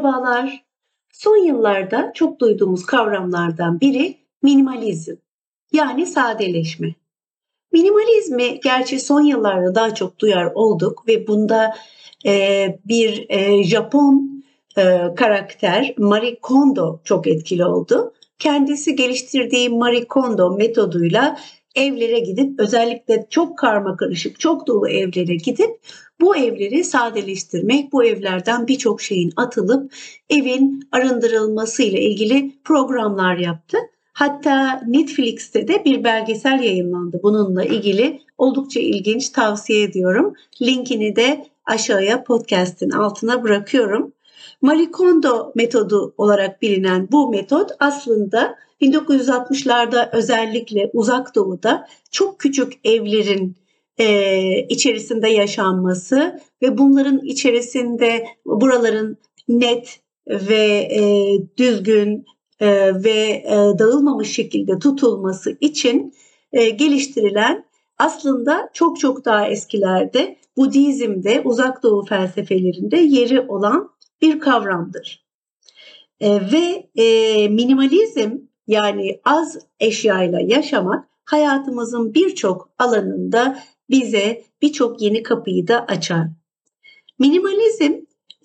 Merhabalar. Son yıllarda çok duyduğumuz kavramlardan biri minimalizm. Yani sadeleşme. Minimalizmi gerçi son yıllarda daha çok duyar olduk ve bunda e, bir e, Japon e, karakter Marie Kondo çok etkili oldu. Kendisi geliştirdiği Marie Kondo metoduyla evlere gidip özellikle çok karma karışık, çok dolu evlere gidip bu evleri sadeleştirmek, bu evlerden birçok şeyin atılıp evin arındırılması ile ilgili programlar yaptı. Hatta Netflix'te de bir belgesel yayınlandı bununla ilgili. Oldukça ilginç tavsiye ediyorum. Linkini de aşağıya podcast'in altına bırakıyorum. Marie Kondo metodu olarak bilinen bu metot aslında 1960'larda özellikle uzak doğuda çok küçük evlerin e, içerisinde yaşanması ve bunların içerisinde buraların net ve e, düzgün e, ve e, dağılmamış şekilde tutulması için e, geliştirilen aslında çok çok daha eskilerde Budizm'de, uzak doğu felsefelerinde yeri olan bir kavramdır. E, ve e, minimalizm yani az eşyayla yaşamak hayatımızın birçok alanında bize birçok yeni kapıyı da açar. Minimalizm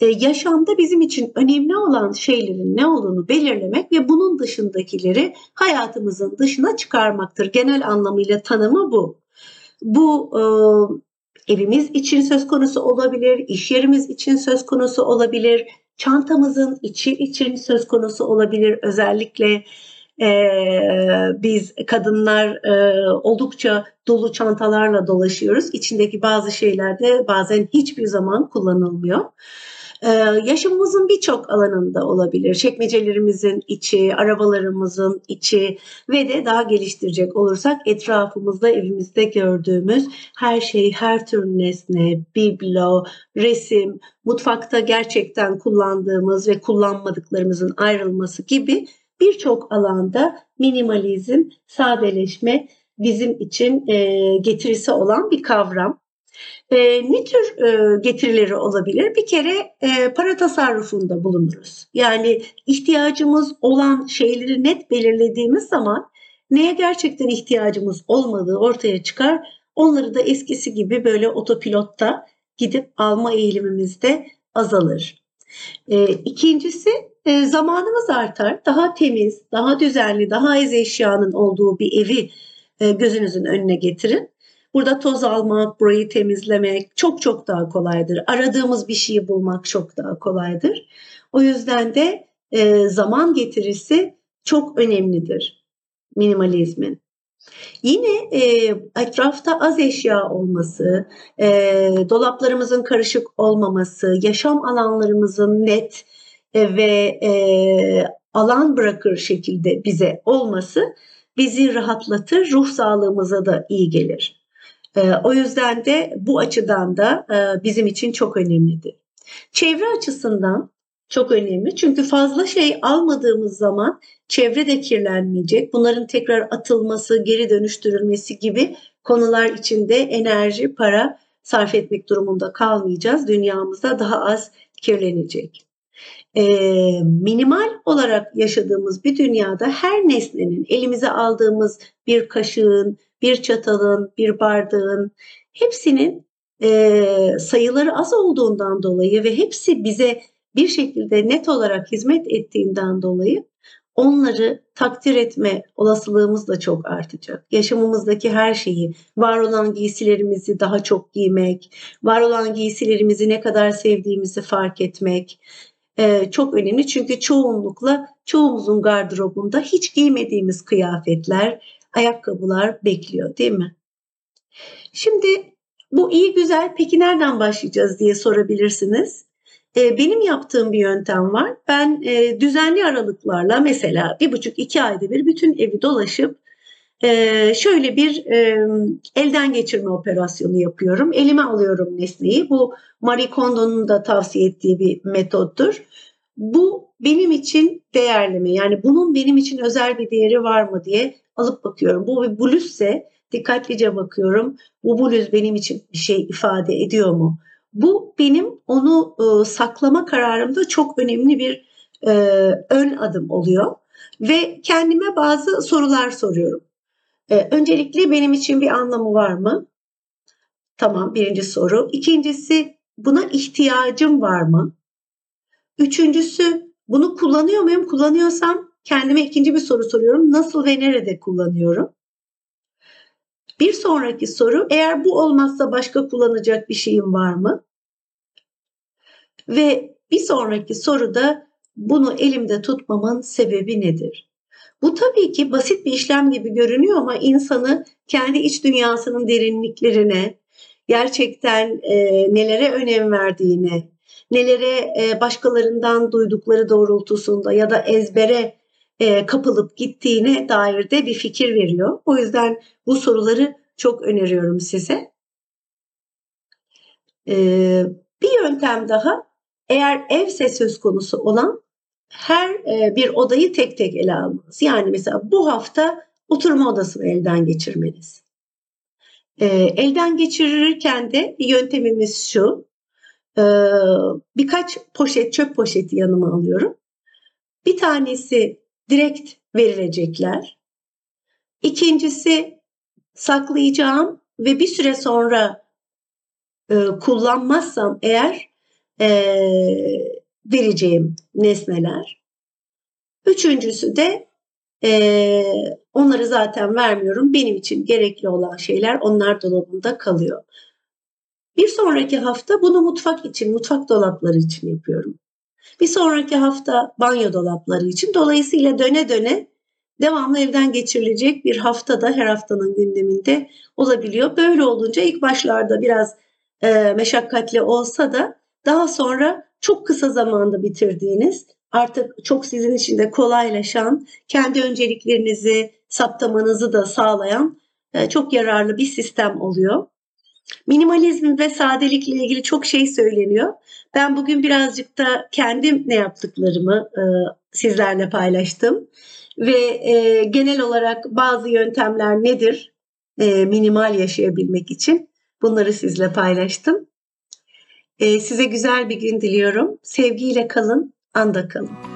e, yaşamda bizim için önemli olan şeylerin ne olduğunu belirlemek ve bunun dışındakileri hayatımızın dışına çıkarmaktır. Genel anlamıyla tanımı bu. Bu e, evimiz için söz konusu olabilir, iş yerimiz için söz konusu olabilir, çantamızın içi için söz konusu olabilir. Özellikle e, biz kadınlar e, oldukça dolu çantalarla dolaşıyoruz. İçindeki bazı şeyler de bazen hiçbir zaman kullanılmıyor. Ee, yaşamımızın birçok alanında olabilir. Çekmecelerimizin içi, arabalarımızın içi ve de daha geliştirecek olursak etrafımızda, evimizde gördüğümüz her şey, her tür nesne, biblo, resim, mutfakta gerçekten kullandığımız ve kullanmadıklarımızın ayrılması gibi birçok alanda minimalizm, sadeleşme bizim için e, getirisi olan bir kavram. E, ne tür e, getirileri olabilir? Bir kere e, para tasarrufunda bulunuruz. Yani ihtiyacımız olan şeyleri net belirlediğimiz zaman neye gerçekten ihtiyacımız olmadığı ortaya çıkar. Onları da eskisi gibi böyle otopilotta gidip alma eğilimimiz de azalır. E, ikincisi e, zamanımız artar. Daha temiz, daha düzenli, daha az eşyanın olduğu bir evi e, gözünüzün önüne getirin. Burada toz almak, burayı temizlemek çok çok daha kolaydır. Aradığımız bir şeyi bulmak çok daha kolaydır. O yüzden de e, zaman getirisi çok önemlidir minimalizmin. Yine e, etrafta az eşya olması, e, dolaplarımızın karışık olmaması, yaşam alanlarımızın net e, ve e, alan bırakır şekilde bize olması bizi rahatlatır, ruh sağlığımıza da iyi gelir. E, o yüzden de bu açıdan da e, bizim için çok önemlidir. Çevre açısından çok önemli. Çünkü fazla şey almadığımız zaman çevre de kirlenmeyecek. Bunların tekrar atılması, geri dönüştürülmesi gibi konular içinde enerji, para sarf etmek durumunda kalmayacağız. Dünyamızda daha az kirlenecek. Ee, minimal olarak yaşadığımız bir dünyada her nesnenin elimize aldığımız bir kaşığın, bir çatalın, bir bardağın hepsinin e, sayıları az olduğundan dolayı ve hepsi bize bir şekilde net olarak hizmet ettiğinden dolayı onları takdir etme olasılığımız da çok artacak. Yaşamımızdaki her şeyi, var olan giysilerimizi daha çok giymek, var olan giysilerimizi ne kadar sevdiğimizi fark etmek e, çok önemli. Çünkü çoğunlukla çoğumuzun gardırobunda hiç giymediğimiz kıyafetler, ayakkabılar bekliyor değil mi? Şimdi bu iyi güzel peki nereden başlayacağız diye sorabilirsiniz. Ee, benim yaptığım bir yöntem var. Ben e, düzenli aralıklarla mesela bir buçuk iki ayda bir bütün evi dolaşıp e, şöyle bir e, elden geçirme operasyonu yapıyorum. Elime alıyorum nesneyi. Bu Marie Kondo'nun da tavsiye ettiği bir metottur. Bu benim için değerli mi? Yani bunun benim için özel bir değeri var mı diye alıp bakıyorum. Bu bir bluzse dikkatlice bakıyorum. Bu bluz benim için bir şey ifade ediyor mu? Bu benim onu e, saklama kararımda çok önemli bir e, ön adım oluyor ve kendime bazı sorular soruyorum. E, öncelikle benim için bir anlamı var mı? Tamam birinci soru. İkincisi buna ihtiyacım var mı? Üçüncüsü bunu kullanıyor muyum? Kullanıyorsam kendime ikinci bir soru soruyorum. Nasıl ve nerede kullanıyorum? Bir sonraki soru eğer bu olmazsa başka kullanacak bir şeyim var mı? Ve bir sonraki soruda bunu elimde tutmamın sebebi nedir? Bu tabii ki basit bir işlem gibi görünüyor ama insanı kendi iç dünyasının derinliklerine, gerçekten e, nelere önem verdiğine, nelere e, başkalarından duydukları doğrultusunda ya da ezbere e, kapılıp gittiğine dair de bir fikir veriyor. O yüzden bu soruları çok öneriyorum size. E, bir yöntem daha, eğer evse söz konusu olan her e, bir odayı tek tek ele almanız. Yani mesela bu hafta oturma odasını elden geçirmeniz. E, elden geçirirken de yöntemimiz şu. E, birkaç poşet, çöp poşeti yanıma alıyorum. Bir tanesi direkt verilecekler. İkincisi saklayacağım ve bir süre sonra e, kullanmazsam eğer e, vereceğim nesneler. Üçüncüsü de e, onları zaten vermiyorum. Benim için gerekli olan şeyler onlar dolabında kalıyor. Bir sonraki hafta bunu mutfak için, mutfak dolapları için yapıyorum. Bir sonraki hafta banyo dolapları için. Dolayısıyla döne döne devamlı evden geçirilecek bir haftada her haftanın gündeminde olabiliyor. Böyle olunca ilk başlarda biraz e, meşakkatli olsa da daha sonra çok kısa zamanda bitirdiğiniz, artık çok sizin için de kolaylaşan, kendi önceliklerinizi saptamanızı da sağlayan e, çok yararlı bir sistem oluyor. Minimalizm ve sadelikle ilgili çok şey söyleniyor. Ben bugün birazcık da kendim ne yaptıklarımı e, sizlerle paylaştım. Ve e, genel olarak bazı yöntemler nedir minimal yaşayabilmek için bunları sizle paylaştım. Size güzel bir gün diliyorum. Sevgiyle kalın, anda kalın.